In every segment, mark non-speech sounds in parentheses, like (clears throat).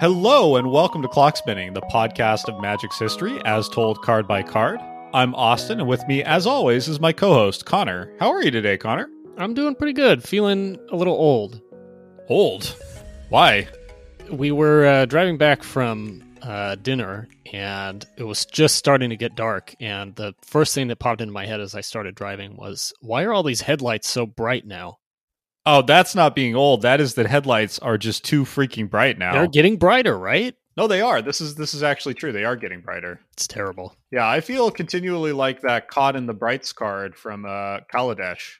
Hello, and welcome to Clock Spinning, the podcast of Magic's history as told card by card. I'm Austin, and with me, as always, is my co host, Connor. How are you today, Connor? I'm doing pretty good. Feeling a little old. Old? Why? We were uh, driving back from uh, dinner, and it was just starting to get dark. And the first thing that popped into my head as I started driving was, why are all these headlights so bright now? Oh, that's not being old. That is that headlights are just too freaking bright now. They're getting brighter, right? no, they are. This is this is actually true. They are getting brighter. It's terrible. Yeah, I feel continually like that caught in the brights card from uh Kaladesh.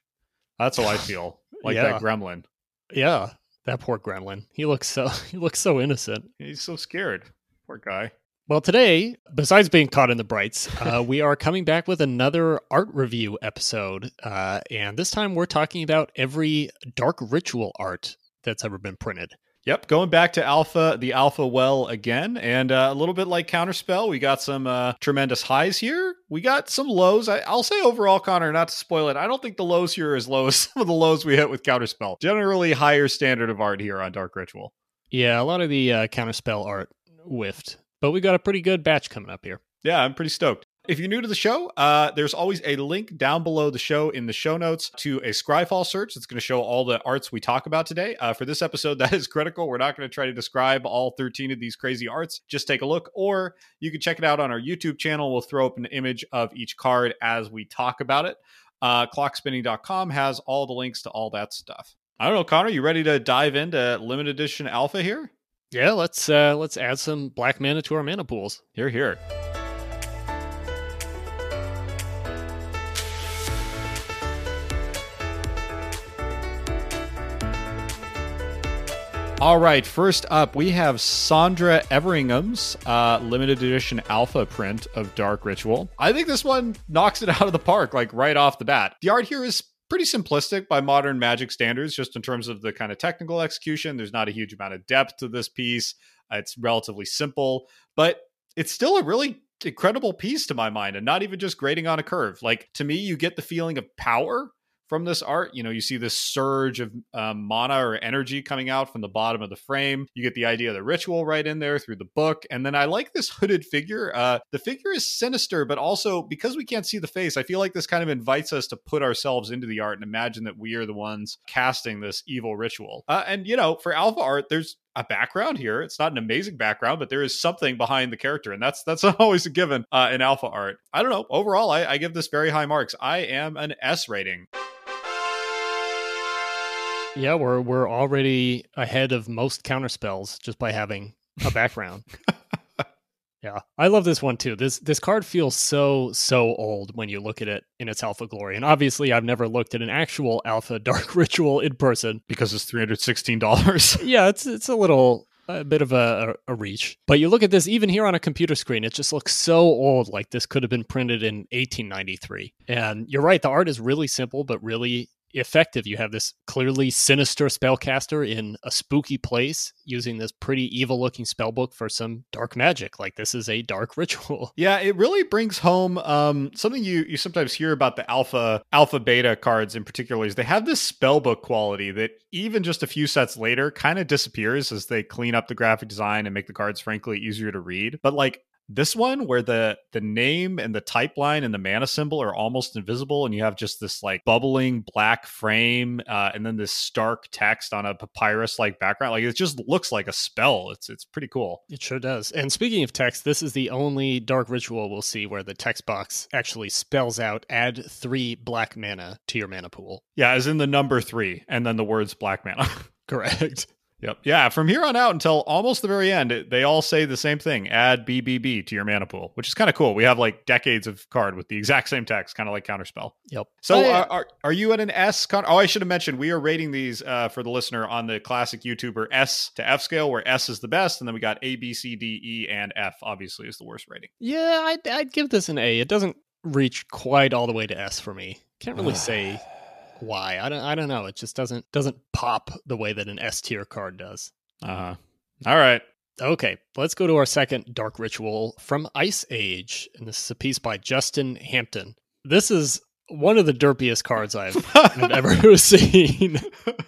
That's how I (sighs) feel. Like Yeah. that gremlin. Yeah, that poor gremlin. He looks so (laughs) he looks so innocent. He's so scared. Poor guy. Well, today, besides being caught in the brights, uh, we are coming back with another art review episode. Uh, and this time we're talking about every dark ritual art that's ever been printed. Yep, going back to Alpha, the Alpha well again, and uh, a little bit like Counterspell, we got some uh, tremendous highs here. We got some lows. I, I'll say overall, Connor, not to spoil it, I don't think the lows here are as low (laughs) as some of the lows we hit with Counterspell. Generally, higher standard of art here on Dark Ritual. Yeah, a lot of the uh, counterspell art whiffed, but we got a pretty good batch coming up here. Yeah, I'm pretty stoked. If you're new to the show, uh, there's always a link down below the show in the show notes to a Scryfall search. It's going to show all the arts we talk about today. Uh, for this episode, (laughs) that is critical. We're not going to try to describe all 13 of these crazy arts. Just take a look, or you can check it out on our YouTube channel. We'll throw up an image of each card as we talk about it. Uh, clockspinning.com has all the links to all that stuff. I don't know, Connor, you ready to dive into limited edition alpha here? Yeah, let's uh, let's add some black mana to our mana pools. Here, here. All right, first up, we have Sandra Everingham's uh, limited edition alpha print of Dark Ritual. I think this one knocks it out of the park, like right off the bat. The art here is pretty simplistic by modern magic standards, just in terms of the kind of technical execution. There's not a huge amount of depth to this piece. It's relatively simple, but it's still a really incredible piece to my mind and not even just grading on a curve. Like to me, you get the feeling of power from this art. You know, you see this surge of um, mana or energy coming out from the bottom of the frame. You get the idea of the ritual right in there through the book. And then I like this hooded figure. Uh, the figure is sinister, but also because we can't see the face, I feel like this kind of invites us to put ourselves into the art and imagine that we are the ones casting this evil ritual. Uh, and, you know, for alpha art, there's a background here. It's not an amazing background, but there is something behind the character, and that's that's (laughs) not always a given uh, in alpha art. I don't know. Overall, I, I give this very high marks. I am an S rating. Yeah, we're we're already ahead of most counterspells just by having a background. (laughs) yeah, I love this one too. This this card feels so so old when you look at it in its alpha glory, and obviously I've never looked at an actual alpha (laughs) dark ritual in person. because it's three hundred sixteen dollars. (laughs) Yeah, it's it's a little a bit of a, a, a reach, but you look at this even here on a computer screen, it just looks so old. Like this could have been printed in 1893. And you're right, the art is really simple, but really effective. You have this clearly sinister spellcaster in a spooky place using this pretty evil looking spell book for some dark magic. Like this is a dark (laughs) ritual. Yeah, it really brings home um, something you you sometimes hear about the alpha alpha beta cards in particular is they have this spellbook quality that even just a few sets later kind of disappears as they clean up the graphic design and make the cards frankly easier to read. But like this one where the the name and the type line and the mana symbol are almost invisible and you have just this like bubbling black frame uh, and then this stark text on a papyrus like background like it just looks like a spell it's it's pretty cool It sure does. And speaking of text, this is the only dark ritual we'll see where the text box actually spells out add three black mana to your mana pool. yeah as in the number three and then the words black mana (laughs) Correct. Yep. Yeah. From here on out until almost the very end, they all say the same thing: add BBB to your mana pool, which is kind of cool. We have like decades of card with the exact same text, kind of like Counterspell. Yep. So, Oh, yeah. are, are are you at an S? Con- oh, I should have mentioned we are rating these uh, for the listener on the classic YouTuber S to F scale, where S is the best, and then we got A, B, C, D, E, and F. Obviously, is the worst rating. Yeah, I'd, I'd give this an A. It doesn't reach quite all the way to S for me. Can't really (sighs) say why. I don't. I don't know. It just doesn't doesn't pop the way that an S tier card does. Uh huh. All right. Okay, let's go to our second dark ritual from Ice Age, and this is a piece by Justin Hampton. This is one of the derpiest cards I've, (laughs) I've ever (laughs) seen.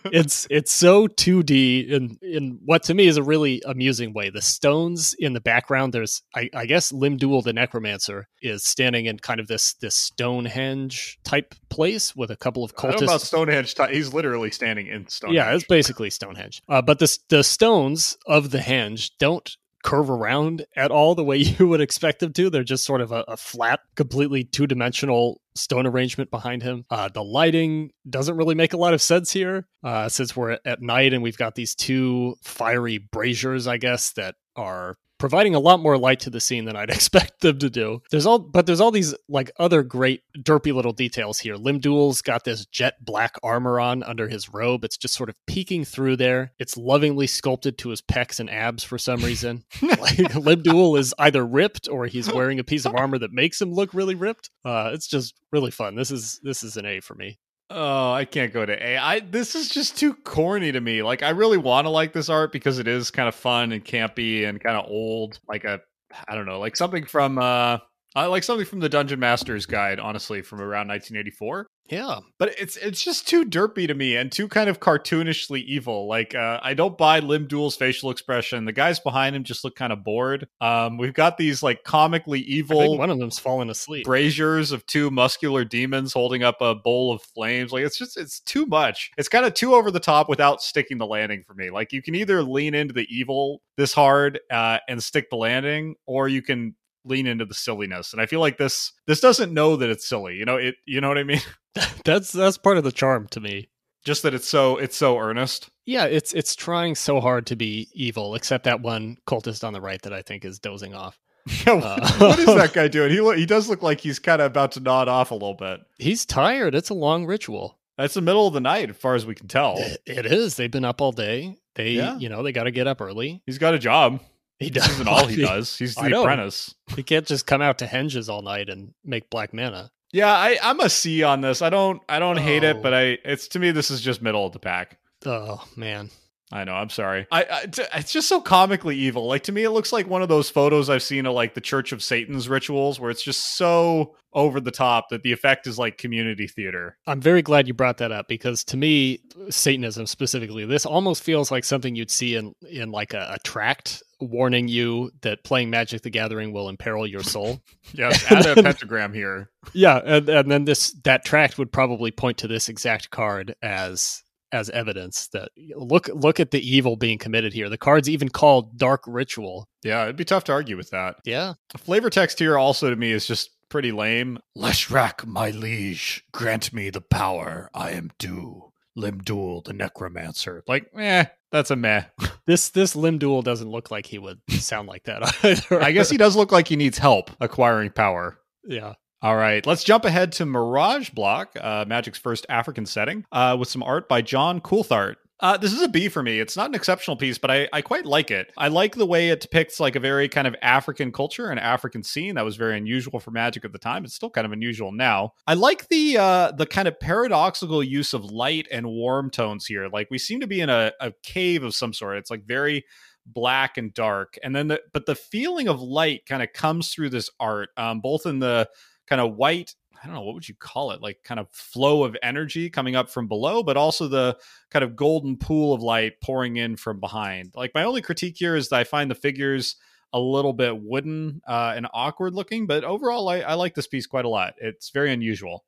It's it's so 2D in in what to me is a really amusing way. The stones in the background, there's I, I guess Lim-Dûl the Necromancer is standing in kind of this this Stonehenge type place with a couple of I don't know cultists. about Stonehenge. He's literally standing in Stonehenge. Yeah, it's basically Stonehenge. Uh, but the the stones of the henge don't curve around at all the way (laughs) you would expect them to. They're just sort of a, a flat, completely two dimensional stone arrangement behind him. Uh, the lighting doesn't really make a lot of sense here uh, since we're at, at night and we've got these two fiery braziers, I guess, that are providing a lot more light to the scene than I'd (laughs) expect them to do. There's all but there's all these like other great derpy little details here. Lim-Dûl's got this jet black armor on under his robe. It's just sort of peeking through there. It's lovingly sculpted to his pecs and abs for some reason. (laughs) like Lim-Dûl is either ripped or he's wearing a piece of armor that makes him look really ripped. Uh, it's just really fun. This is this is an A for me. Oh, I can't go to A. I this is just too corny to me. Like I really want to like this art because it is kind of fun and campy and kind of old. Like a I don't know, like something from uh I like something from the Dungeon Master's Guide, honestly, from around 1984. Yeah. But it's it's just too derpy to me and too kind of cartoonishly evil. Like uh, I don't buy Lim-Dûl's facial expression. The guys behind him just look kind of bored. Um, we've got these like comically I think evil one of them's fallen asleep. braziers of two muscular demons holding up a bowl of flames. Like it's just it's too much. It's kind of too over the top without sticking the landing for me. Like you can either lean into the evil this hard uh, and stick the landing, or you can lean into the silliness. And I feel like this this doesn't know that it's silly. You know it. You know what I mean? (laughs) (laughs) that's that's part of the charm to me. just that it's so it's so earnest. Yeah, it's it's trying so hard to be evil, except that one cultist on the right that I think is dozing off. (laughs) Yeah, Uh, what is that guy doing? He lo- he does look like he's kind of about to nod off a little bit. He's tired. It's a long ritual. It's the middle of the night, as far as we can tell. It- it is. They've been up all day. They, Yeah. you know, they got to get up early. He's got a job. He This isn't all (laughs) he does. He's the apprentice. He can't just come out to henges all night and make black mana. Yeah, I, I'm a C on this. I don't I don't hate it, Oh. but I it's to me this is just middle of the pack. Oh man, I know. I'm sorry. I, I t- it's just so comically evil. Like to me, it looks like one of those photos I've seen of like the Church of Satan's rituals, where it's just so over the top that the effect is like community theater. I'm very glad you brought that up because to me, Satanism specifically, this almost feels like something you'd see in in like a, a tract warning you that playing Magic the Gathering will imperil your soul. (laughs) Yes, add a (laughs) pentagram here. Yeah, and, and then this that tract would probably point to this exact card as as evidence that look look at the evil being committed here. The card's even called Dark Ritual. Yeah, it'd be tough to argue with that. Yeah, The flavor text here also to me is just pretty lame. Leshrac, my liege, grant me the power I am due. Lim-Dûl, the necromancer. Like, eh, that's a meh. (laughs) this this Lim-Dûl doesn't look like he would sound like that (laughs) either. I guess he does look like he needs help acquiring power. yeah. All right, let's jump ahead to Mirage Block, uh, Magic's first African setting, uh, with some art by John Coulthart. Uh, this is a B for me. It's not an exceptional piece, but I, I quite like it. I like the way it depicts like a very kind of African culture and African scene that was very unusual for Magic at the time. It's still kind of unusual now. I like the uh, the kind of paradoxical use of light and warm tones here. Like we seem to be in a, a cave of some sort. It's like very black and dark, and then the but the feeling of light kind of comes through this art, um, both in the kind of white I don't know what would you call it like kind of flow of energy coming up from below but also the kind of golden pool of light pouring in from behind like my only critique here is that I find the figures a little bit wooden uh, and awkward looking but overall I, I like this piece quite a lot it's very unusual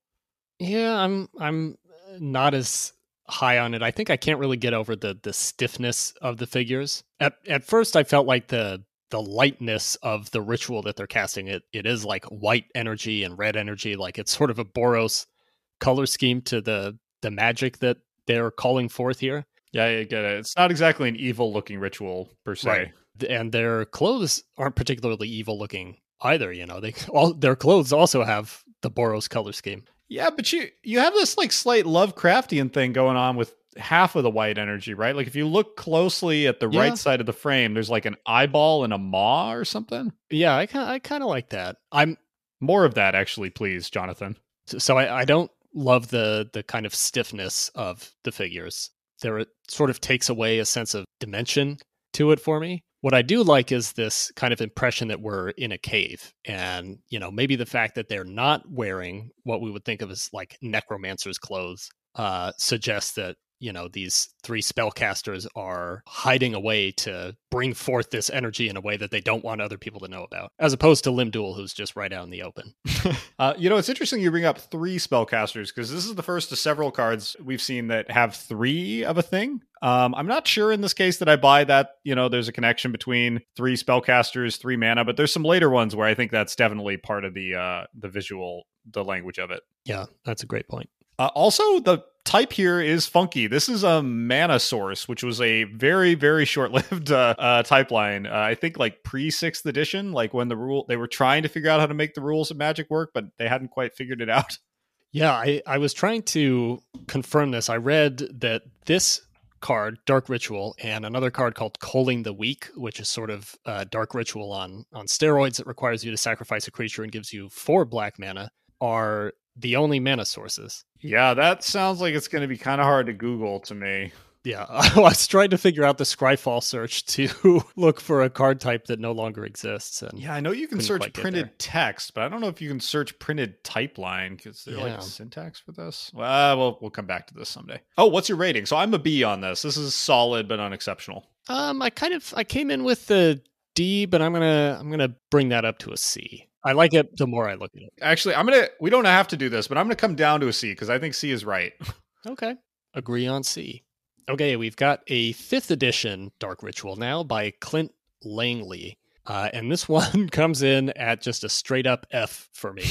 Yeah, I'm I'm not as high on it. I think I can't really get over the the stiffness of the figures. At at first I felt like the the lightness of the ritual that they're casting. It it is like white energy and red energy like it's sort of a boros color scheme to the the magic that they're calling forth here. Yeah I get it. It's not exactly an evil looking ritual per se. Right. and their clothes aren't particularly evil looking either you know? They all their clothes also have the boros color scheme. Yeah, but you you have this like slight Lovecraftian thing going on with half of the white energy, right? Like if you look closely at the Yeah. right side of the frame, there's like an eyeball and a maw or something. yeah i kind i kind of like that i'm More of that, actually, please, Jonathan. So- So I, I don't love the the kind of stiffness of the figures. There it sort of takes away a sense of dimension to it for me. What I do like is this kind of impression that we're in a cave. And, you know, maybe the fact that they're not wearing what we would think of as like necromancer's clothes uh, suggests that you know these three spellcasters are hiding away to bring forth this energy in a way that they don't want other people to know about as opposed to Lim-Dûl who's just right out in the open. (laughs) Uh, you know it's interesting you bring up three spellcasters because this is the first of several cards we've seen that have three of a thing. Um, i'm not sure in this case that i buy that you know there's a connection between three spellcasters three mana but there's some later ones where i think that's definitely part of the uh the visual the language of it. Yeah that's a great point uh, also, the type here is funky. This is a mana source, which was a very, very (laughs) short-lived uh, uh, type line. Uh, I think like pre sixth edition, like when the rule they were trying to figure out how to make the rules of Magic work, but they hadn't quite figured it out. (laughs) Yeah, I, I was trying to confirm this. I read that this card, Dark Ritual, and another card called Culling the Weak, which is sort of uh, Dark Ritual on on steroids. It requires you to sacrifice a creature and gives you four black mana. Are the only mana sources. Yeah, that sounds like it's going to be kind of hard to Google to me. Yeah, (laughs) I was trying to figure out the Scryfall search (laughs) to look for a card type that no longer exists. And yeah, I know you can search printed text, but I don't know if you can search printed type line because there's yeah. like syntax for this. Well, we'll we'll come back to this someday. Oh, what's your rating? So I'm a B on this. This is solid but unexceptional. Um, I kind of I came in with the D, but I'm gonna I'm gonna bring that up to a C. I like it the more I look at it. Actually, I'm gonna. We don't have to do this, but I'm gonna come down to a C because I think C is right. (laughs) okay, agree on C. Okay, we've got a fifth edition Dark Ritual now by Clint Langley, uh, and this (laughs) one comes in at just a straight up F for me.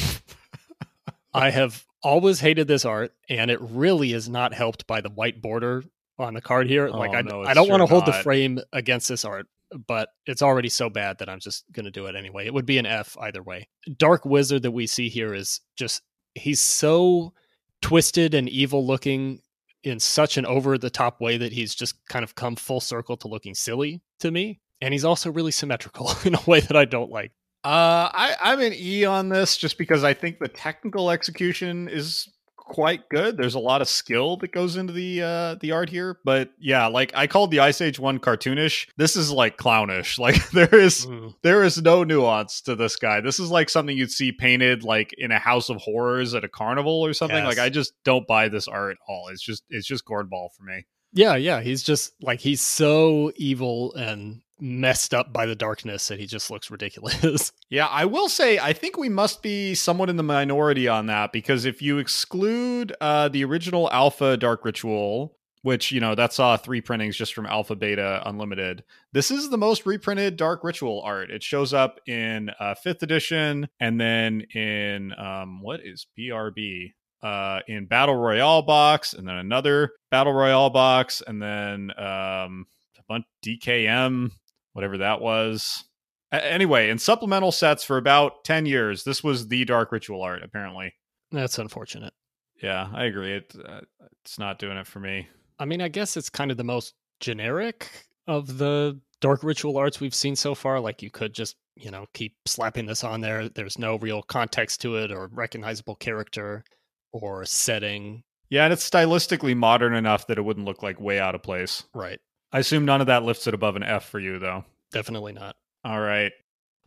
(laughs) I have always hated this art, and it really is not helped by the white border on the card here. Like, oh, I, no, I don't want to hold the frame against this art, but it's already so bad that I'm just going to do it anyway. It would be an F either way. Dark Wizard that we see here is just, he's so twisted and evil looking in such an over the top way that he's just kind of come full circle to looking silly to me. And he's also really symmetrical (laughs) in a way that I don't like. Uh, I, I'm an E on this just because I think the technical execution is quite good. There's a lot of skill that goes into the uh the art here, but yeah, like I called the Ice Age one cartoonish. This is like clownish. (laughs) Like there is mm. there is no nuance to this guy. This is like something you'd see painted like in a house of horrors at a carnival or something. Yes. Like I just don't buy this art at all. It's just it's just gourd ball for me. Yeah, yeah, he's just like he's so evil and messed up by the darkness that he just looks ridiculous. (laughs) yeah, I will say I think we must be somewhat in the minority on that because if you exclude uh, the original Alpha Dark Ritual, which you know that saw three printings just from Alpha Beta Unlimited, this is the most reprinted Dark Ritual art. It shows up in uh, fifth edition and then in um, what is BRB? Uh, in Battle Royale box, and then another Battle Royale box, and then um, a bunch DKM whatever that was. anyway, in supplemental sets for about 10 years, this was the Dark Ritual art, apparently. That's unfortunate. Yeah, I agree. It, uh, it's not doing it for me. I mean, I guess it's kind of the most generic of the Dark Ritual arts we've seen so far. Like, you could just, you know, keep slapping this on there. There's no real context to it or recognizable character or setting. Yeah, and it's stylistically modern enough that it wouldn't look like way out of place. Right. I assume none of that lifts it above an F for you, though. Definitely not. All right.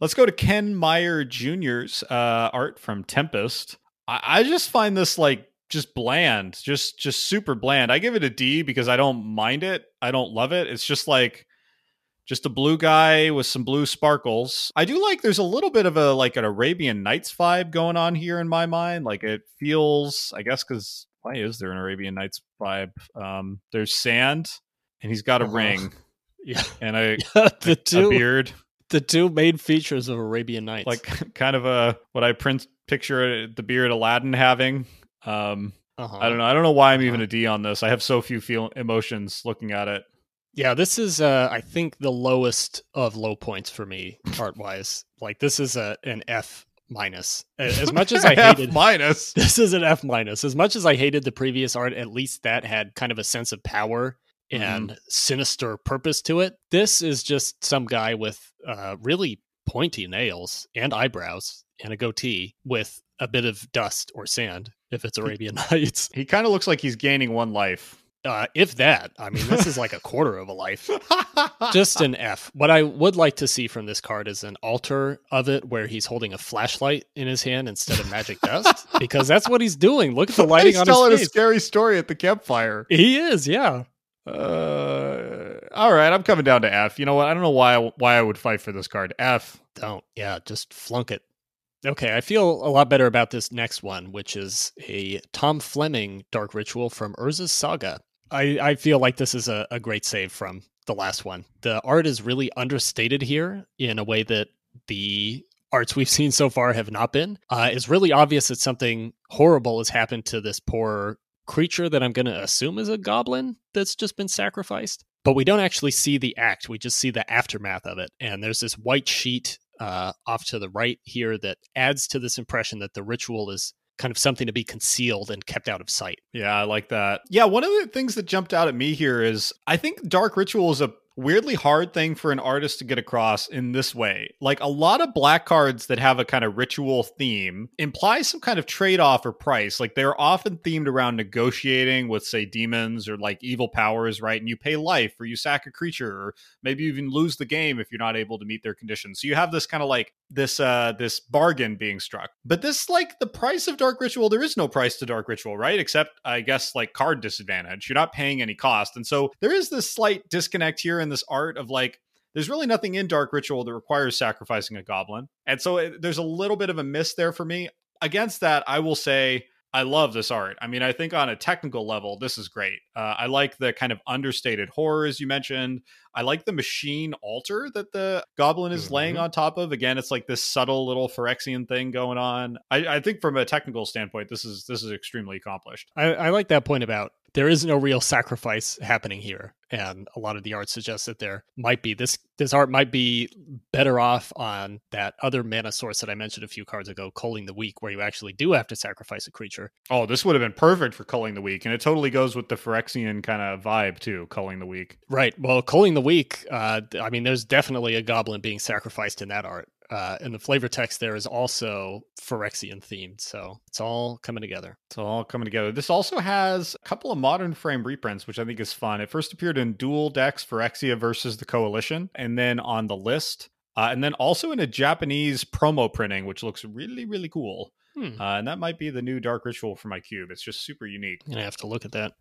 Let's go to Ken Meyer Jr.'s uh, art from Tempest. I-, I just find this like just bland, just just super bland. I give it a D because I don't mind it. I don't love it. It's just like just a blue guy with some blue sparkles. I do like there's a little bit of a like an Arabian Nights vibe going on here in my mind. Like it feels, I guess, because why is there an Arabian Nights vibe? Um, there's sand and he's got a uh-huh. ring, yeah, (laughs) and a, (laughs) the two, a beard. The two main features of Arabian Nights, like (laughs) kind of a what I print picture the beard Aladdin having. Um, uh-huh. I don't know. I don't know why I'm uh-huh. even a D on this. I have so few feel emotions looking at it. Yeah, this is uh, I think the lowest of low points for me art wise. Like this is a an F minus. As much as I hated minus, this is an F minus. As much as I hated the previous art, at least that had kind of a sense of power. And mm-hmm. sinister purpose to it. This is just some guy with uh, really pointy nails and eyebrows and a goatee with a bit of dust or sand if it's Arabian (laughs) Nights. He kind of looks like he's gaining one life. Uh, if that, I mean, this is like a quarter of a life. Just an F. What I would like to see from this card is an alter of it where he's holding a flashlight in his hand instead of magic dust, because that's what he's doing. Look at the (laughs) lighting he's on telling his a scary story at the campfire. He is, yeah. Uh, all right, I'm coming down to F. You know what? I don't know why I, why I would fight for this card. F. Don't. Yeah, just flunk it. Okay, I feel a lot better about this next one, which is a Tom Fleming Dark Ritual from Urza's Saga. I, I feel like this is a, a great save from the last one. The art is really understated here in a way that the arts we've (laughs) seen so far have not been. Uh, it's really obvious that something horrible has happened to this poor creature that I'm going to assume is a goblin that's just been sacrificed. But we don't actually see the act, we just see the aftermath of it. And there's this white sheet uh, off to the right here that adds to this impression that the ritual is kind of something to be concealed and kept out of sight. Yeah, I like that. Yeah, one of the things that jumped out at me here is I think Dark Ritual is a weirdly hard thing for an artist to get across in this way. Like a lot of black cards that have a kind of ritual theme imply some kind of trade off or price. Like they're often themed around negotiating with, say, demons or like evil powers, right? And you pay life or you sack a creature or maybe even lose the game if you're not able to meet their conditions. So you have this kind of like this uh this bargain being struck. But this like the price of Dark Ritual, there is no price to Dark Ritual, right? Except I guess like card disadvantage. You're not paying any cost. And so there is this slight disconnect here in this art of like there's really nothing in Dark Ritual that requires sacrificing a goblin. And so it, there's a little bit of a miss there for me. Against that, I will say I love this art. I mean, I think on a technical level, this is great. Uh, I like the kind of understated horror, as you mentioned. I like the machine altar that the goblin is Mm-hmm. laying on top of. Again, it's like this subtle little Phyrexian thing going on. I, I think from a technical standpoint, this is this is extremely accomplished. I, I like that point about there is no real sacrifice happening here, and a lot of the art suggests that there might be this this art might be better off on that other mana source that I mentioned a few cards ago, Culling the Weak, where you actually do have to sacrifice a creature. Oh, this would have been perfect for culling the weak, and it totally goes with the Phyrexian kind of vibe too. Culling the weak. Right. Well, Culling the Weak, uh, I mean, there's definitely a goblin being sacrificed in that art. Uh, and the flavor text there is also Phyrexian themed, so it's all coming together. It's all coming together. This also has a couple of modern frame reprints, which I think is fun. It first appeared in dual decks Phyrexia versus the Coalition, and then on the list, uh, and then also in a Japanese promo printing, which looks really, really cool. Hmm. Uh, and that might be the new Dark Ritual for my cube. It's just super unique. I'm have to look at that.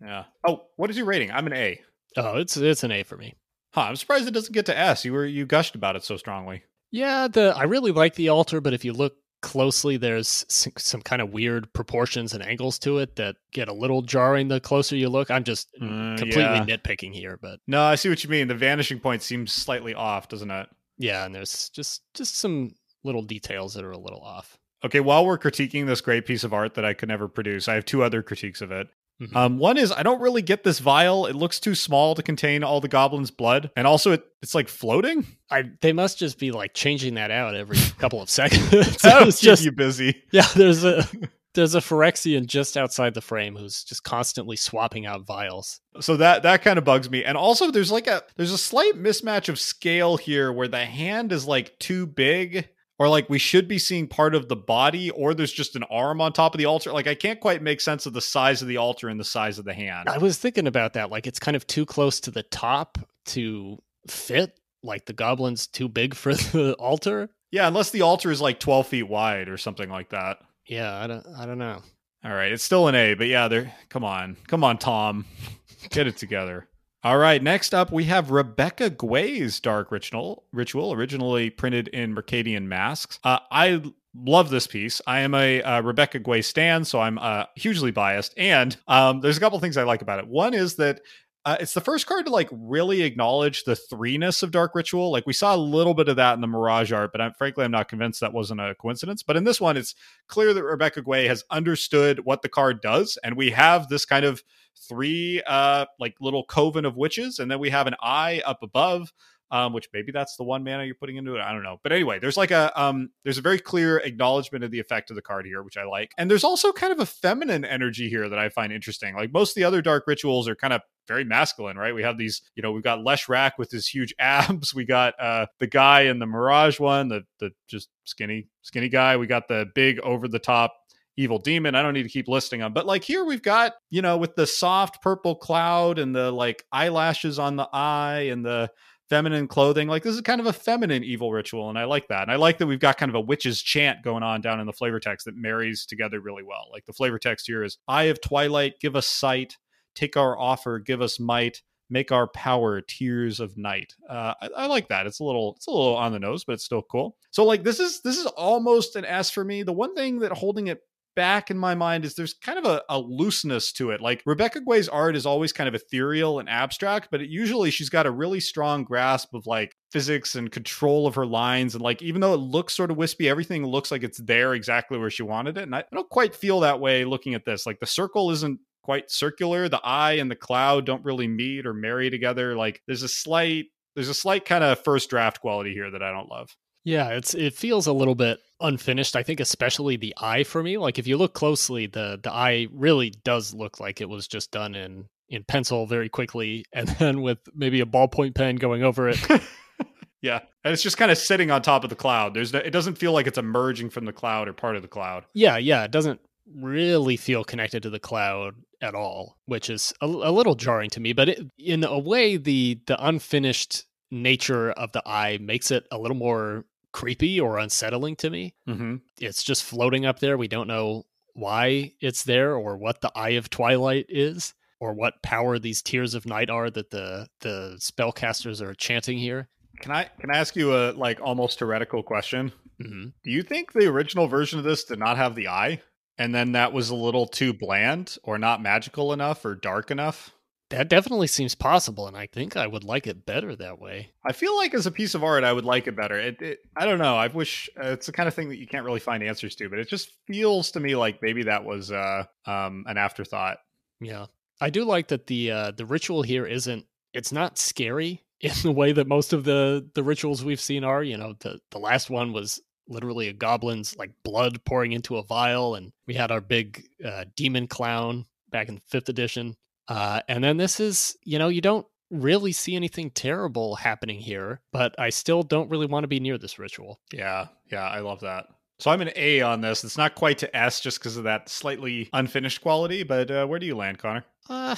Yeah. Oh, what is your rating? I'm an A. Oh, it's it's an A for me. Huh. I'm surprised it doesn't get to S. You were you gushed about it so strongly. Yeah, the I really like the altar, but if you look closely, there's some, some kind of weird proportions and angles to it that get a little jarring the closer you look. I'm just Uh, completely yeah. nitpicking here, but No, I see what you mean. The vanishing point seems slightly off, doesn't it? yeah, and there's just just some little details that are a little off. Okay, while we're critiquing this great piece of art that I could never produce, I have two other critiques of it. Mhm. Um, one is I don't really get this vial. It looks too small to contain all the goblin's blood, and also it it's like floating. I they must just be like changing that out every (laughs) couple of seconds. (laughs) That'll (laughs) keep just you busy. yeah. There's a there's a Phyrexian just outside the frame who's just constantly swapping out vials. So that that kind of bugs me. And also, there's like a there's a slight mismatch of scale here, where the hand is like too big. Or like we should be seeing part of the body, or there's just an arm on top of the altar. Like I can't quite make sense of the size of the altar and the size of the hand. I was thinking about that. Like it's kind of too close to the top to fit. Like the goblin's too big for (laughs) the altar. Yeah, unless the altar is like 12 feet wide or something like that. Yeah, I don't. I don't know. All right, it's still an A, but yeah, there. Come on, come on, Tom, (laughs) get it together. All right, next up we have Rebecca Guay's Dark Ritual, ritual originally printed in Mercadian Masques. Uh, I love this piece. I am a uh, Rebecca Guay stan, so I'm uh, hugely biased. And um, there's a couple things I like about it. One is that uh, it's the first card to like really acknowledge the threeness of Dark Ritual. Like we saw a little bit of that in the Mirage art, but I'm, frankly, I'm not convinced that wasn't a coincidence. But in this one, it's clear that Rebecca Guay has understood what the card does, and we have this kind of three uh like little coven of witches, and then we have an eye up above. Um, which maybe that's the one mana you're putting into it. I don't know. But anyway, there's like a um there's a very clear acknowledgement of the effect of the card here, which I like. And there's also kind of a feminine energy here that I find interesting. Like most of the other dark rituals are kind of very masculine, right? We have these, you know, we've got Leshrac with his huge (laughs) abs. We got uh the guy in the Mirage one, the the just skinny, skinny guy. We got the big over the top evil demon. I don't need to keep listing them. But like here we've got, you know, with the soft purple cloud and the like eyelashes on the eye and the feminine clothing. Like this is kind of a feminine evil ritual, and I like that. And I like that we've got kind of a witch's chant going on down in the flavor text that marries together really well. Like the flavor text here is Eye of Twilight, give us sight, take our offer, give us might, make our power tears of night. Uh, I, I, like that. It's a little it's a little on the nose, but it's still cool. So like this is this is almost an S for me. The one thing that holding it back in my mind is there's kind of a, a, looseness to it. Like Rebecca Guay's art is always kind of ethereal and abstract, but it, usually she's got a really strong grasp of like physics and control of her lines. And like, even though it looks sort of wispy, everything looks like it's there exactly where she wanted it. And I, I don't quite feel that way looking at this. Like the circle isn't quite circular. The eye and the cloud don't really meet or marry together. Like there's a slight, there's a slight kind of first draft quality here that I don't love. Yeah, it's it feels a little bit unfinished. I think especially the eye for me. Like if you look closely, the the eye really does look like it was just done in in pencil very quickly and (laughs) then with maybe a ballpoint pen going over it. (laughs) yeah. And it's just kind of sitting on top of the cloud. There's no, it doesn't feel like it's emerging from the cloud or part of the cloud. Yeah, yeah, it doesn't really feel connected to the cloud at all, which is a, a little jarring to me, but it, in a way the the unfinished nature of the eye makes it a little more creepy or unsettling to me. Mm-hmm. It's just floating up there. We don't know why it's there or what the Eye of Twilight is or what power these tears of night are that the the spellcasters are chanting here. Can I can I ask you a like almost heretical question? Mm-hmm. Do you think the original version of this did not have the eye, and then that was a little too bland or not magical enough or dark enough? That definitely seems possible, and I think I would like it better that way. I feel like as a piece of art, I would like it better. It, it I don't know. I wish uh, it's the kind of thing that you can't really find answers to, but it just feels to me like maybe that was uh, um, an afterthought. Yeah, I do like that the uh, the ritual here isn't. It's not scary (laughs) in the way that most of the the rituals we've seen are. You know, the the last one was literally a goblin's like blood pouring into a vial, and we had our big uh, demon clown back in fifth edition uh, and then this is, you know, you don't really see anything terrible happening here, but I still don't really want to be near this ritual. Yeah, yeah, I love that. So I'm an A on this. It's not quite to S just because of that slightly unfinished quality, but uh, where do you land, Connor? Uh,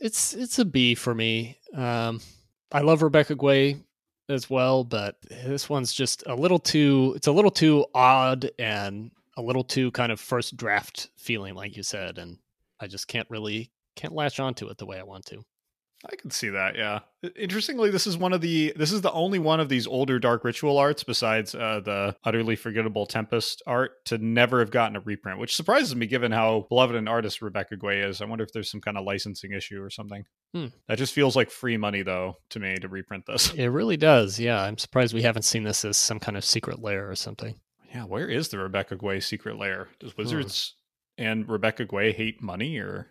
it's it's a B for me. Um, I love Rebecca Guay as well, but this one's just a little too. It's a little too odd and a little too kind of first draft feeling, like you said, and I just can't really can't latch onto it the way I want to. I can see that. Yeah. Interestingly, this is one of the this is the only one of these older dark ritual arts besides uh, the utterly forgettable Tempest art to never have gotten a reprint, which surprises me given how beloved an artist Rebecca Guay is. I wonder if there's some kind of licensing issue or something. Hmm. That just feels like free money though to me to reprint this. It really does. Yeah, I'm surprised we haven't seen this as some kind of secret lair or something. Yeah, where is the Rebecca Guay secret lair? Does hmm. Wizards hmm. and Rebecca Guay hate money or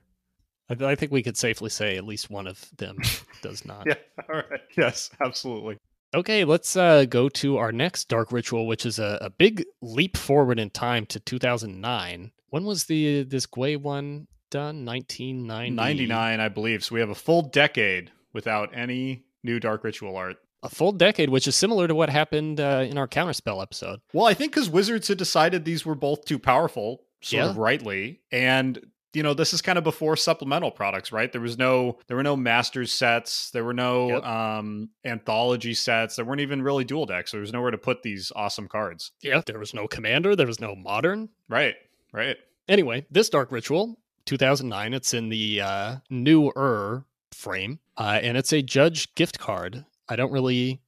I, I think we could safely say at least one of them (laughs) does not. yeah. All right. Yes, absolutely. Okay, let's uh, go to our next dark ritual, which is a, a, big leap forward in time to 2009. When was the this Guay one done? 1990. 99, I believe. So we have a full decade without any new dark ritual art. A full decade, which is similar to what happened uh, in our counterspell episode. Well, I think because Wizards had decided these were both too powerful, sort yeah. of rightly, and you know this is kind of before supplemental products right? There was no there were no masters sets there were no yep. um anthology sets there weren't even really dual decks so there was nowhere to put these awesome cards. Yeah there was no commander there was no modern. Right right. Anyway this dark ritual 2009 it's in the uh newer frame uh and it's a judge gift card. I don't really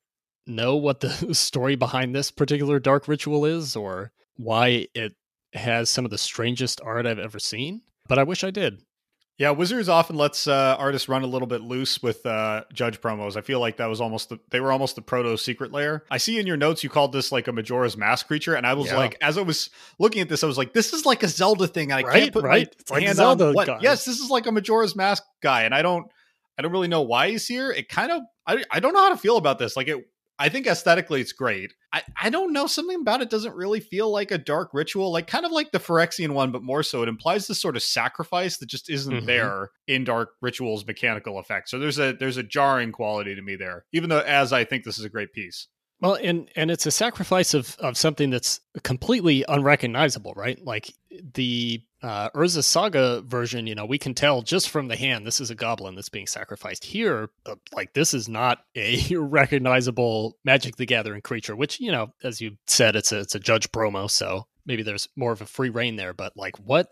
know what the (laughs) story behind this particular dark ritual is or why it has some of the strangest art I've ever seen but I wish I did. Yeah, Wizards often lets uh, artists run a little bit loose with uh, judge promos. I feel like that was almost the, they were almost the proto secret lair. I see in your notes you called this like a Majora's Mask creature, and I was yeah. like, as I was looking at this, I was like, this is like a Zelda thing. I right, can't put right. my like hand Zelda on what. Guy. Yes, this is like a Majora's Mask guy, and I don't, I don't really know why he's here. It kind of, I, I don't know how to feel about this. Like it, I think aesthetically it's great. I, I don't know. Something about it doesn't really feel like a dark ritual, like kind of like the Phyrexian one, but more so. It implies this sort of sacrifice that just isn't mm-hmm. there in dark rituals mechanical effect. So there's a there's a jarring quality to me there, even though as I think this is a great piece. Well, and and it's a sacrifice of of something that's completely unrecognizable, right? Like the uh, Urza Saga version, you know, we can tell just from the hand this is a goblin that's being sacrificed. Here, uh, like this is not a (laughs) recognizable Magic the Gathering creature, which you know, as you said, it's a it's a Judge promo, so maybe there's more of a free reign there. But like, what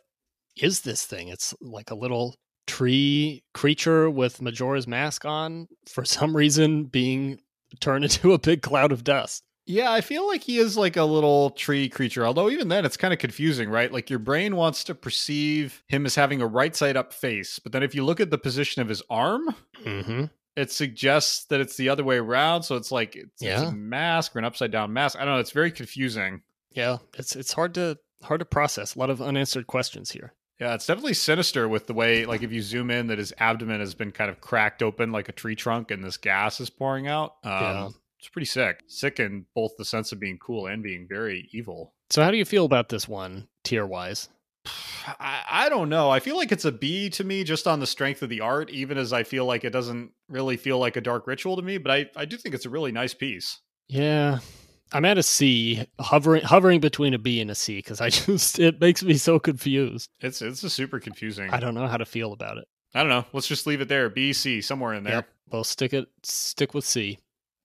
is this thing? It's like a little tree creature with Majora's mask on for (laughs) some reason being turned (laughs) into a big cloud of dust. Yeah, I feel like he is like a little tree creature, although even then it's kind of confusing, right? Like your brain wants to perceive him as having a right side up face, but then if you look at the position of his arm, Mm-hmm. it suggests that it's the other way around. So it's like it's, it's Yeah. a mask or an upside down mask. I don't know. It's very confusing. Yeah, it's it's hard to hard to process. A lot of unanswered questions here. Yeah, it's definitely sinister with the way, like, if you zoom in, that his abdomen has been kind of cracked open like a tree trunk, and this gas is pouring out. Um, Yeah. It's pretty sick. Sick in both the sense of being cool and being very evil. So, how do you feel about this one tier wise? (sighs) I, I don't know. I feel like it's a B to me just on the strength of the art, even as I feel like it doesn't really feel like a dark ritual to me. But I, I do think it's a really nice piece. Yeah, I'm at a C, hovering hovering between a B and a C because I (laughs) just it makes me so confused. It's it's a super confusing. I don't know how to feel about it. I don't know. Let's just leave it there. B, C, somewhere in there. Yep, we'll stick it stick with C.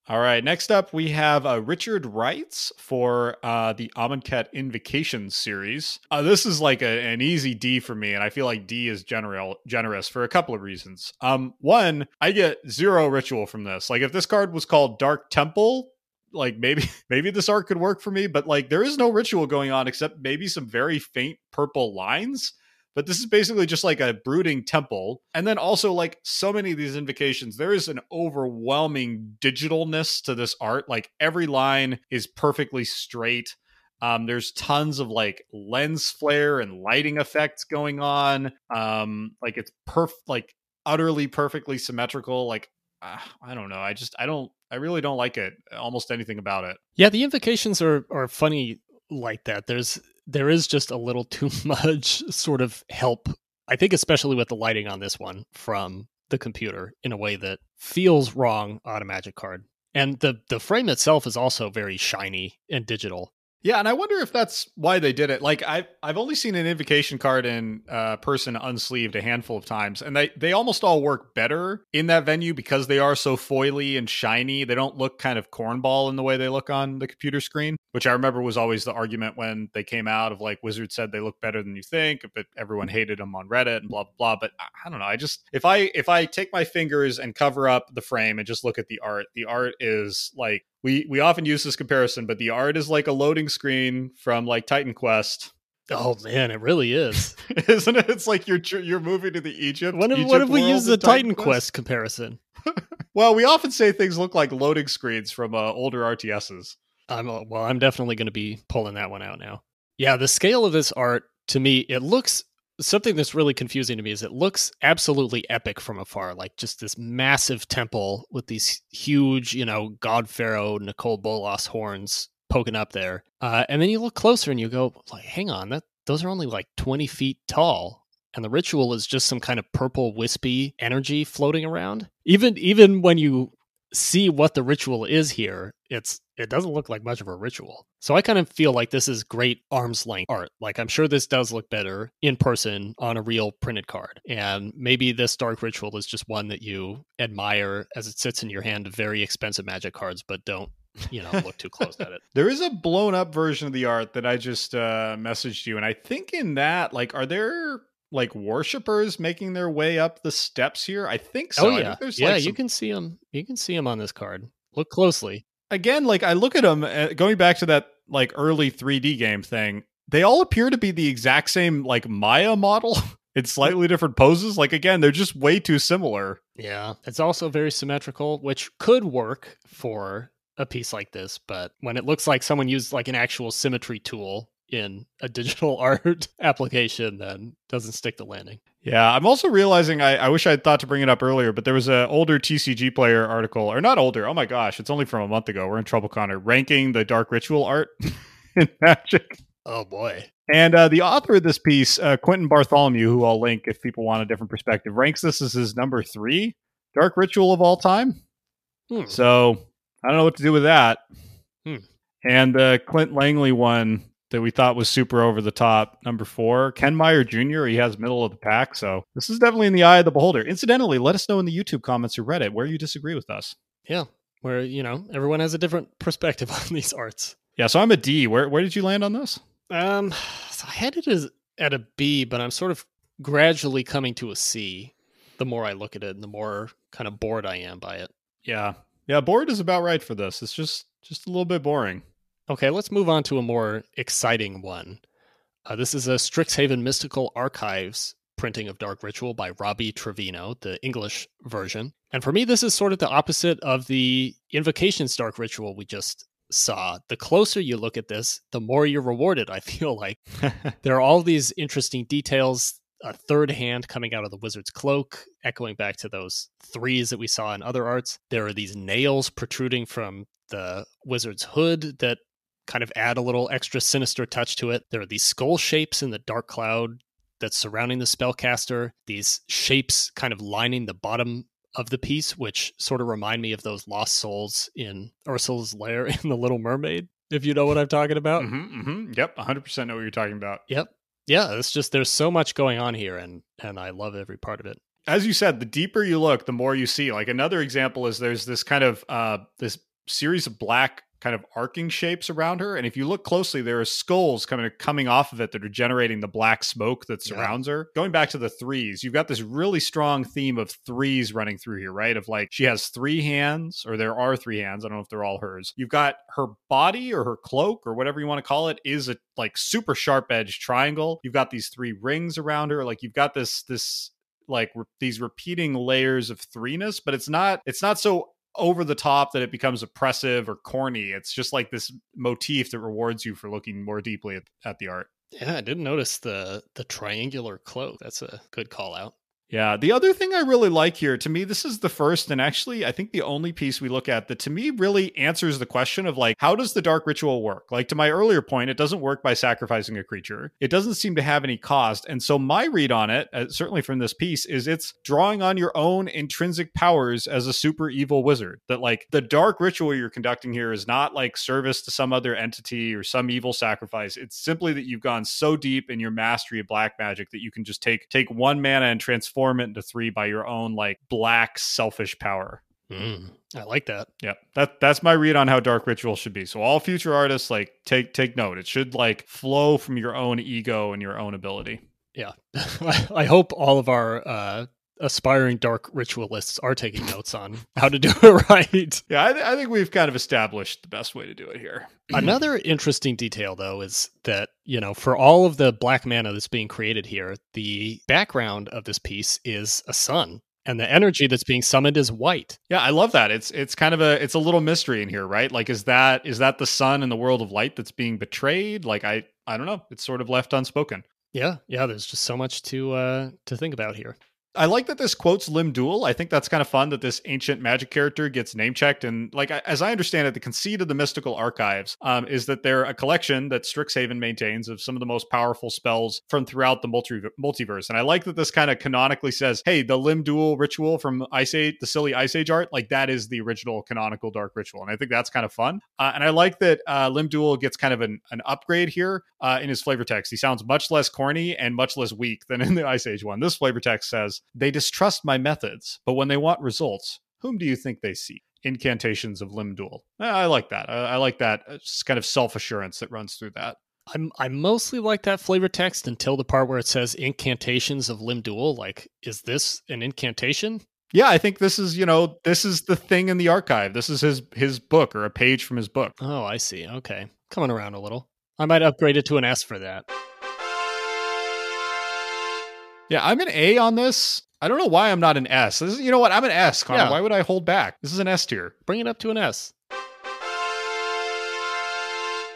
All right. Next up, we have uh, Richard Wrights for uh, the Amonkhet Invocations series. Uh, this is like a, an easy D for me, and I feel like D is general generous for a couple of reasons. Um, one, I get zero ritual from this. Like, if this card was called Dark Temple, like maybe (laughs) maybe this art could work for me, but like there is no ritual going on except maybe some very faint purple lines. But this is basically just like a brooding temple. And then also, like so many of these invocations, there is an overwhelming digitalness to this art. Like every line is perfectly straight. Um, there's tons of like lens flare and lighting effects going on. Um, like it's perf like utterly perfectly symmetrical. Like uh, I don't know. I just I don't I really don't like it. Almost anything about it. Yeah, the invocations are are funny like that. There's there is just a little (laughs) too much sort of help. I think especially with the lighting on this one from the computer in a way that feels wrong on a magic card. And the the frame itself is also very shiny and digital. Yeah, and I wonder if that's why they did it. Like I've I've only seen an invocation card in uh, person unsleeved a handful of times, and they they almost all work better in that venue because they are so foily and shiny. They don't look kind of cornball in the way they look on the computer screen, which I remember was always the argument when they came out of like Wizard said they look better than you think, but everyone hated them on Reddit and blah blah blah. But I, I don't know. I just if I if I take my fingers and cover up the frame and just look at the art, the art is like we we often use this comparison, but the art is like a loading screen from like Titan Quest, Oh man, it really is. (laughs) isn't it? It's like you're you're moving to the Egypt. What if, Egypt what if we use the Titan Quest comparison? (laughs) Well, we often say things look like loading screens from uh, older RTSs. I'm uh, well. I'm definitely going to be pulling that one out now. Yeah, the scale of this art to me, it looks something that's really confusing to me. Is it looks absolutely epic from afar, like just this massive temple with these huge, you know, God Pharaoh Nicol Bolas horns poking up there, uh, and then you look closer and you go, like, hang on, that those are only like 20 feet tall. And the ritual is just some kind of purple wispy energy floating around. Even even when you see what the ritual is here, it's it doesn't look like much of a ritual. So I kind of feel like this is great arm's length art. Like I'm sure this does look better in person on a real printed card. And maybe this dark ritual is just one that you admire as it sits in your hand of very expensive magic cards, but don't, you know, look too (laughs) close at it. There is a blown up version of the art that I just uh, messaged you, and I think in that, like, are there like worshippers making their way up the steps here? I think so. oh yeah. yeah, like, you can see them. You can see them on this card. Look closely. Again, like I look at them, uh, going back to that like early 3D game thing, they all appear to be the exact same like Maya model (laughs) in slightly different poses. Like again, they're just way too similar. Yeah. It's also very symmetrical, which could work for a piece like this, but when it looks like someone used like an actual symmetry tool in a digital (laughs) art application, then doesn't stick the landing. Yeah, I'm also realizing I, I wish I had thought to bring it up earlier, but there was an older TCG player article, or not older. Oh my gosh, it's only from a month ago. We're in trouble, Connor. Ranking the Dark Ritual art (laughs) in Magic. Oh boy. And uh, the author of this piece, uh, Quentin Bartholomew, who I'll link if people want a different perspective, ranks this as his number three Dark Ritual of all time. Hmm. So I don't know what to do with that. Hmm. And the Clint Langley one that we thought was super over the top, number four, Ken Meyer Jr., he has middle of the pack. So this is definitely in the eye of the beholder. Incidentally, let us know in the YouTube comments or Reddit where you disagree with us. Yeah, where, you know, everyone has a different (laughs) perspective (laughs) on these arts. Yeah, so I'm a D. Where, where did you land on this? Um, so I had it as at a B, but I'm sort of gradually coming to a C the more I look at it and the more kind of bored I am by it. Yeah. Yeah, bored is about right for this. It's just just a little bit boring. Okay, let's move on to a more exciting one. Uh, this is a Strixhaven Mystical Archives printing of Dark Ritual by Robbie Trevino, the English version. And for me, this is sort of the opposite of the Invocations Dark Ritual we just saw. The closer you look at this, the more you're rewarded, I (laughs) feel like. (laughs) there are all these interesting details. A third hand coming out of the wizard's cloak, echoing back to those threes that we saw in other arts. There are these nails protruding from the wizard's hood that kind of add a little extra sinister touch to it. There are these skull shapes in the dark cloud that's surrounding the spellcaster, these shapes kind of lining the bottom of the piece, which sort of remind me of those lost souls in Ursula's lair (laughs) in The Little Mermaid, if you know what I'm talking about. Mm-hmm, mm-hmm. Yep, 100% know what you're talking about. Yep. Yeah, it's just there's so much going on here and and I love every part of it. As you said, the deeper you look, the more you see. Like another example is there's this kind of uh this series of black kind of arcing shapes around her. And if you look closely, there are skulls coming coming off of it that are generating the black smoke that surrounds yeah. her. Going back to the threes, you've got this really strong theme of threes running through here, right? Of like she has three hands, or there are three hands. I don't know if they're all hers. You've got her body or her cloak or whatever you want to call it is a like super sharp edge triangle. You've got these three rings around her. Like you've got this this like re- these repeating layers of threeness but it's not it's not so over the top that it becomes oppressive or corny. It's just like this motif that rewards you for looking more deeply at, at the art. Yeah, I didn't notice the the triangular cloak. That's a good call out. Yeah. The other thing I really like here, to me, this is the first and actually I think the only piece we look at that to me really answers the question of like, how does the dark ritual work? Like to my earlier point, it doesn't work by sacrificing a creature. It doesn't seem to have any cost. And so my read on it, uh, certainly from this piece, is it's drawing on your own intrinsic powers as a super evil wizard. That like the dark ritual you're conducting here is not like service to some other entity or some evil sacrifice. It's simply that you've gone so deep in your mastery of black magic that you can just take take one mana and transform transform it into three by your own like black selfish power. Mm, I like that. Yeah, that that's my read on how Dark Ritual should be. So all future artists like take take note. It should like flow from your own ego and your own ability. Yeah, (laughs) I hope all of our uh, aspiring dark ritualists are taking notes on how to do (laughs) it right. Yeah, I, th- I, think we've kind of established the best way to do it here. (clears throat) Another interesting detail, though, is that, you know, for all of the black mana that's being created here, the background of this piece is a sun. And the energy that's being summoned is white. Yeah, I love that. It's it's kind of a it's a little mystery in here, right? Like is that is that the sun in the world of light that's being betrayed? Like I I don't know. It's sort of left unspoken. Yeah, yeah, there's just so much to uh to think about here. I like that this quotes Lim-Dûl. I think that's kind of fun that this ancient magic character gets name checked. And like as I understand it, the conceit of the mystical archives um, is that they're a collection that Strixhaven maintains of some of the most powerful spells from throughout the multi- multiverse. And I like that this kind of canonically says, "Hey, the Lim-Dûl ritual from Ice Age, the silly Ice Age art, like that is the original canonical dark ritual." And I think that's kind of fun. Uh, and I like that uh, Lim-Dûl gets kind of an, an upgrade here uh, in his flavor text. He sounds much less corny and much less weak than in the Ice Age one. This flavor text says they distrust my methods, but when they want results, whom do you think they seek? Incantations of Lim-Dûl. I like that. I, like that uh, kind of self assurance that runs through that. I'm I mostly like that flavor text until the part where it says incantations of Lim-Dûl. Like, is this an incantation? Yeah, I think this is, you know, this is the thing in the archive. This is his his book or a page from his book. Oh, I see. Okay. Coming around a little. I might upgrade it to an S for that. Yeah, I'm an A on this. I don't know why I'm not an S. Is, you know what? I'm an S, Connor. Yeah. Why would I hold back? This is an S tier. Bring it up to an S.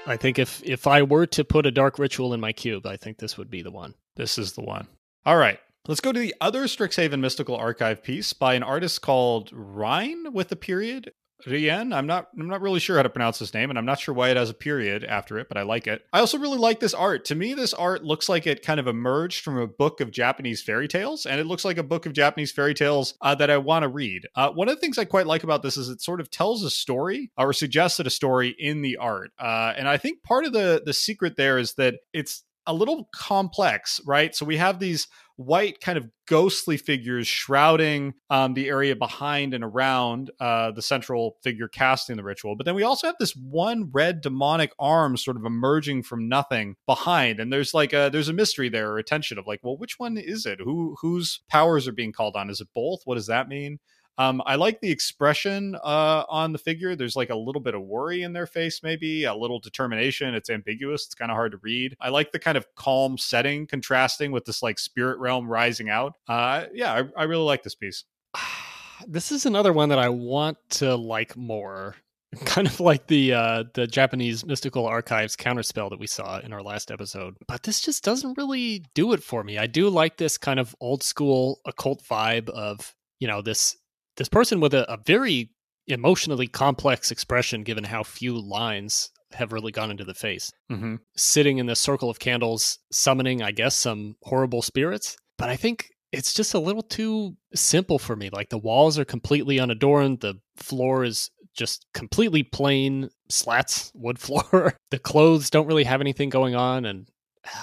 I think if if I were to put a dark ritual in my cube, I think this would be the one. This is the one. All right. Let's go to the other Strixhaven Mystical Archive piece by an artist called Rien with a period. Rien. I'm not I'm not really sure how to pronounce his name, and I'm not sure why it has a period after it, but I like it. I also really like this art. To me, this art looks like it kind of emerged from a book of Japanese fairy tales, and it looks like a book of Japanese fairy tales uh, that I want to read. Uh, one of the things I quite like about this is it sort of tells a story or suggested a story in the art, uh, and I think part of the the secret there is that it's a little complex, right? So we have these white kind of ghostly figures shrouding um, the area behind and around uh, the central figure casting the ritual. But then we also have this one red demonic arm sort of emerging from nothing behind, and there's like a there's a mystery there or a tension of like, well, which one is it? Who whose powers are being called on? Is it both? What does that mean? Um, I like the expression uh, on the figure. There's like a little bit of worry in their face, maybe a little determination. It's ambiguous. It's kind of hard to read. I like the kind of calm setting contrasting with this like spirit realm rising out. Uh, yeah, I, I really like this piece. (sighs) This is another one that I want to like more. (laughs) Kind of like the uh, the Japanese mystical archives counterspell that we saw in our last episode, but this just doesn't really do it for me. I do like this kind of old school occult vibe of you know this this person with a, a very emotionally complex expression given how few lines have really gone into the face. Mm-hmm. sitting in this circle of candles summoning i guess some horrible spirits. But i think it's just a little too simple for me. Like the walls are completely unadorned. The floor is just completely plain slats wood (laughs) floor. The clothes don't really have anything going on. And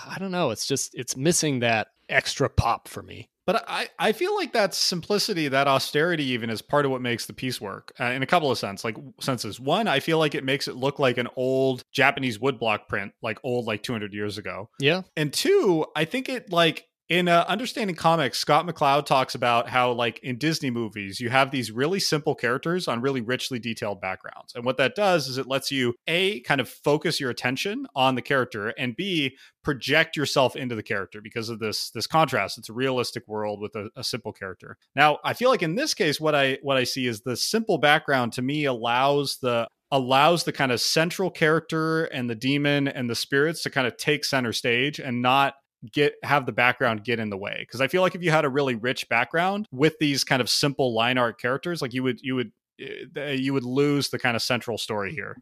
i don't know. It's just it's missing that extra pop for me But I, I feel like that simplicity, that austerity, even is part of what makes the piece work uh, in a couple of sense, like senses. One, I feel like it makes it look like an old Japanese woodblock print, like old, like 200 years ago. yeah And two, I think it like in uh, understanding comics, Scott McCloud talks about how like in Disney movies, you have these really simple characters on really richly detailed backgrounds, and what that does is it lets you a kind of focus your attention on the character, and b project yourself into the character because of this this contrast. It's a realistic world with a, a simple character. Now, I feel like in this case, what I what I see is the simple background to me allows the allows the kind of central character and the demon and the spirits to kind of take center stage and not get have the background get in the way because i feel like if you had a really rich background with these kind of simple line art characters like you would you would uh, you would lose the kind of central story here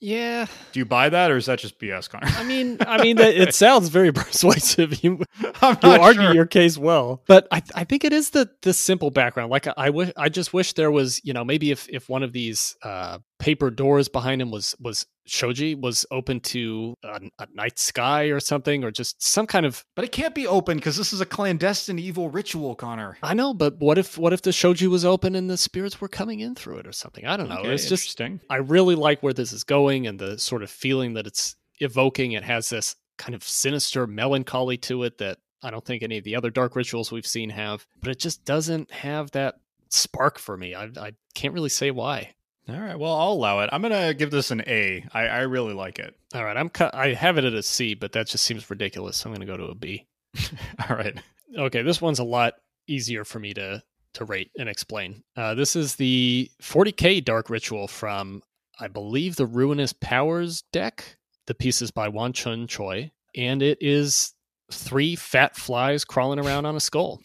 yeah do you buy that or is that just bs connor I mean, (laughs) I mean, that- it sounds very (laughs) persuasive. You (laughs) you argue sure. your case well, but I I think it is the the simple background. Like I, I wish I just wish there was you know maybe if if one of these uh, paper doors behind him was was shoji was open to a, a night sky or something or just some kind of but it can't be open because this is a clandestine evil ritual connor I know, but what if what if the shoji was open and the spirits were coming in through it or something? I don't know. Okay, it's just interesting I really like where this is going and the sort of feeling that it's evoking. It has this kind of sinister melancholy to it that I don't think any of the other dark rituals we've seen have, but it just doesn't have that spark for me. I, I can't really say why. All right well i'll allow it i'm gonna give this an a i, I really like it (laughs) All right, I'm cu- I have it at a C, but that just seems ridiculous. So I'm going to go to a B. (laughs) all right Okay, this one's a lot easier for me to to rate and explain. Uh, this is the 40k Dark Ritual from, I believe, the Ruinous Powers deck. The piece is by Wonchun Choi, and it is three fat flies crawling around on a skull.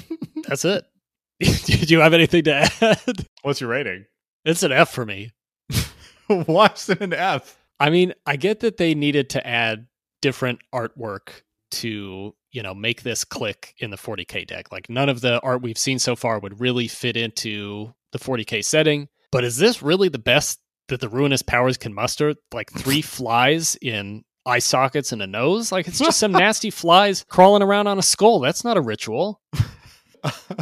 (laughs) That's it. Do you have anything to add? what's your rating It's an F for me. (laughs) why is it an f I mean, I get that they needed to add different artwork to, you know, make this click in the 40K deck. Like none of the art we've seen so far would really fit into the 40K setting. But is this really the best that the ruinous powers can muster? Like three (laughs) flies in eye sockets and a nose? Like it's just some (laughs) nasty flies crawling around on a skull. That's not a ritual.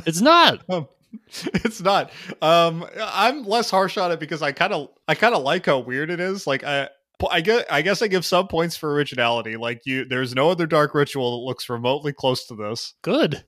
It's not. Um, (laughs) it's not. Um, I'm less harsh on it because I kind of, I kind of like how weird it is. Like I, I get, I guess I give some points for originality. Like you, there's no other dark ritual that looks remotely close to this. (laughs) Good.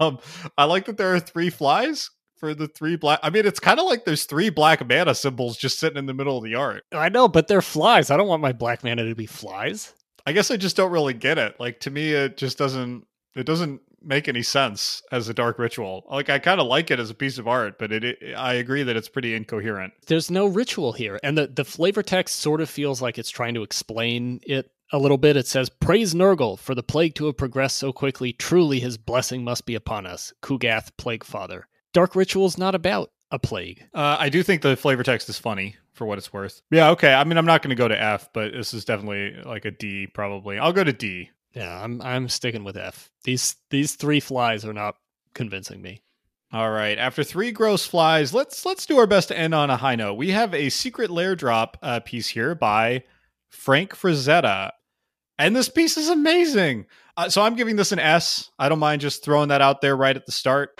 um, I like that there are three flies for the three black. I mean, it's kind of like there's three black mana symbols just sitting in the middle of the art. I know, but they're flies. I don't want my black mana to be flies. I guess I just don't really get it. Like to me, it just doesn't. It doesn't make any sense as a dark ritual. Like I kind of like it as a piece of art, but it, it. I agree that it's pretty incoherent. there's no ritual here and the, the flavor text sort of feels like it's trying to explain it a little bit it says praise nurgle for the plague to have progressed so quickly truly his blessing must be upon us Ku'gath plague father dark ritual's not about a plague. Uh, I do think the flavor text is funny for what it's worth. Yeah, okay. I mean, I'm not going to go to F, but this is definitely like a D, probably. I'll go to D. Yeah, I'm I'm sticking with F. These these three flies are not convincing me. All right. After three gross flies, let's let's do our best to end on a high note. We have a secret lair drop uh, piece here by Frank Frazetta, and this piece is amazing. Uh, so I'm giving this an S. I don't mind just throwing that out there right at the start.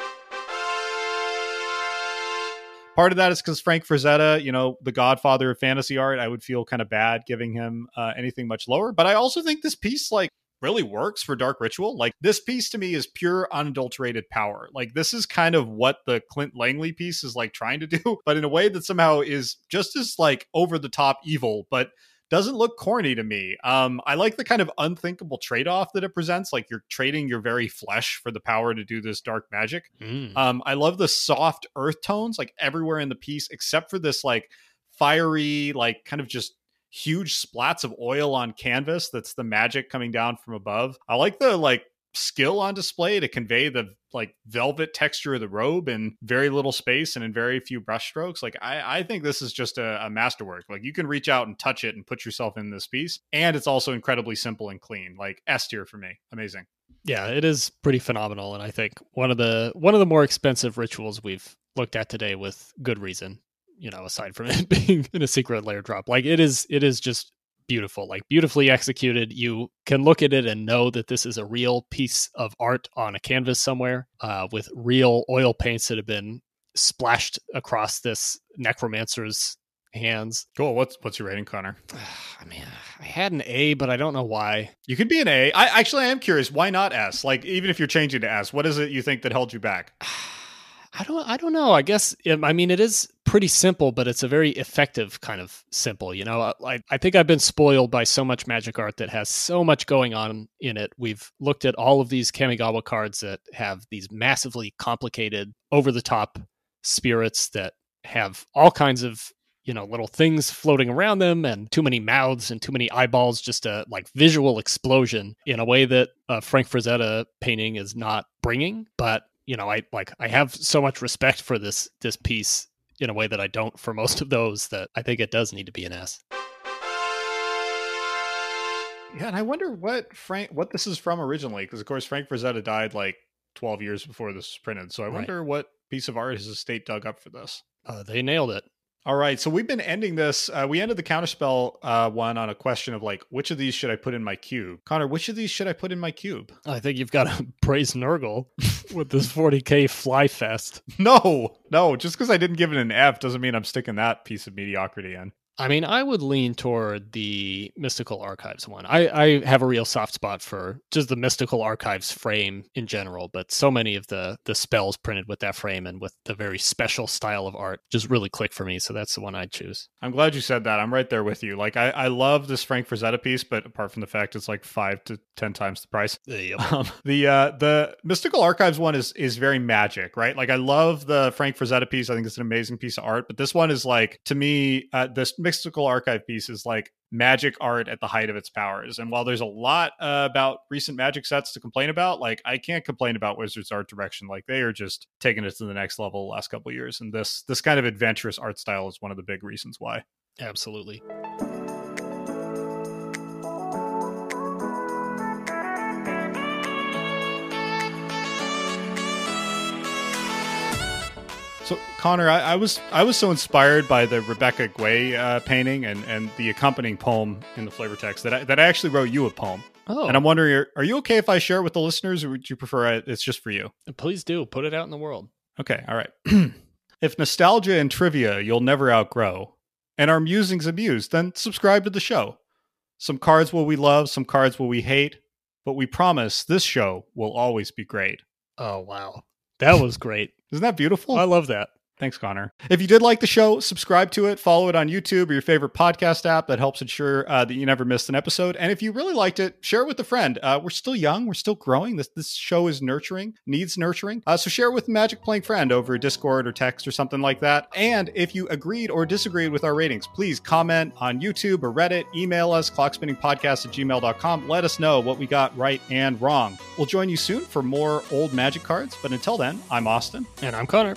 Part of that is because Frank Frazetta, you know, the godfather of fantasy art, I would feel kind of bad giving him uh, anything much lower. But I also think this piece, like, really works for Dark Ritual. Like, this piece to me is pure, unadulterated power. Like, this is kind of what the Clint Langley piece is like trying to (laughs) do, but in a way that somehow is just as like over the top evil, but doesn't look corny to me. Um, I like the kind of unthinkable trade off that it presents. Like you're trading your very flesh for the power to do this dark magic. Mm. Um, I love the soft earth tones, like everywhere in the piece, except for this like fiery, like kind of just huge splats of oil on canvas. That's the magic coming down from above. I like the like skill on display to convey the like velvet texture of the robe in very little space and in very few brushstrokes. Like I, I think this is just a, a masterwork. Like you can reach out and touch it and put yourself in this piece, and it's also incredibly simple and clean. Like S tier for me, amazing. Yeah, it is pretty phenomenal, and I think one of the one of the more expensive rituals we've looked at today with good reason. You know, aside from (laughs) it being in a secret lair drop, like it is, it is just beautiful, like beautifully executed. You can look at it and know that this is a real piece of art on a canvas somewhere uh, with real oil paints that have been splashed across this necromancer's hands. Cool. What's what's your rating, Connor? (sighs) I mean, I had an A, but I don't know why. You could be an A. I actually I am curious. Why not S? Like even if you're changing to S, what is it you think that held you back? (sighs) (sighs) I don't I don't know. I guess I mean it is pretty simple, but it's a very effective kind of simple. You know, I I think I've been spoiled by so much magic art that has so much going on in it. We've looked at all of these Kamigawa cards that have these massively complicated, over the top spirits that have all kinds of you know little things floating around them and too many mouths and too many eyeballs just a like visual explosion in a way that uh, frank frazetta painting is not bringing but you know i like i have so much respect for this this piece in a way that i don't for most of those that i think it does need to be an s Yeah, and I wonder what Frank what this is from originally, because of course Frank Frazetta died like 12 years before this was printed. So I Right. wonder what piece of art his estate dug up for this. uh, they nailed it All right, so we've been ending this. Uh, we ended the counterspell uh, one on a question of like, which of these should I put in my cube? Connor, which of these should I put in my cube? i think you've got to (laughs) praise nurgle (laughs) with this 40k fly fest No, no, just because I didn't give it an F doesn't mean I'm sticking that piece of mediocrity in. I mean, I would lean toward the Mystical Archives one. I, I have a real soft spot for just the Mystical Archives frame in general, but so many of the the spells printed with that frame and with the very special style of art just really click for me. So that's the one I'd choose. I'm glad you said that. I'm right there with you. Like, I, I love this Frank Frazetta piece, but apart from the fact it's like five to ten times the price, (laughs) Um, the uh, the Mystical Archives one is is very magic, right? Like I love the Frank Frazetta piece. I think it's an amazing piece of art. But this one is like to me, uh, this Mystical Archive piece is like magic art at the height of its powers. And while there's a lot uh, about recent magic sets to complain about, like I can't complain about Wizards art direction. Like they are just taking it to the next level the last couple years. And this this kind of adventurous art style is one of the big reasons why. Absolutely. So Connor, I, I was I was so inspired by the Rebecca Guay uh, painting and, and the accompanying poem in the flavor text that I, that I actually wrote you a poem. Oh, And I'm wondering, are, are you okay if I share it with the listeners, or would you prefer I, it's just for you? please do put it out in the world. Okay, all right. (clears throat) if nostalgia and trivia you'll never outgrow, and our musings amuse, then subscribe to the show. Some cards will we love, some cards will we hate, but we promise this show will always be great. Oh wow, that was great. Isn't that beautiful? I love that. Thanks, Connor. If you did like the show, subscribe to it, follow it on YouTube or your favorite podcast app. That helps ensure uh, that you never missed an episode. And if you really liked it, share it with a friend. Uh, we're still young, we're still growing. This this show is nurturing, needs nurturing. Uh, so share it with a Magic Playing friend over Discord or text or something like that. And if you agreed or disagreed with our ratings, please comment on YouTube or Reddit, email us, clockspinningpodcast at gmail.com. Let us know what we got right and wrong. We'll join you soon for more old Magic cards. But until then, I'm Austin. And I'm Connor.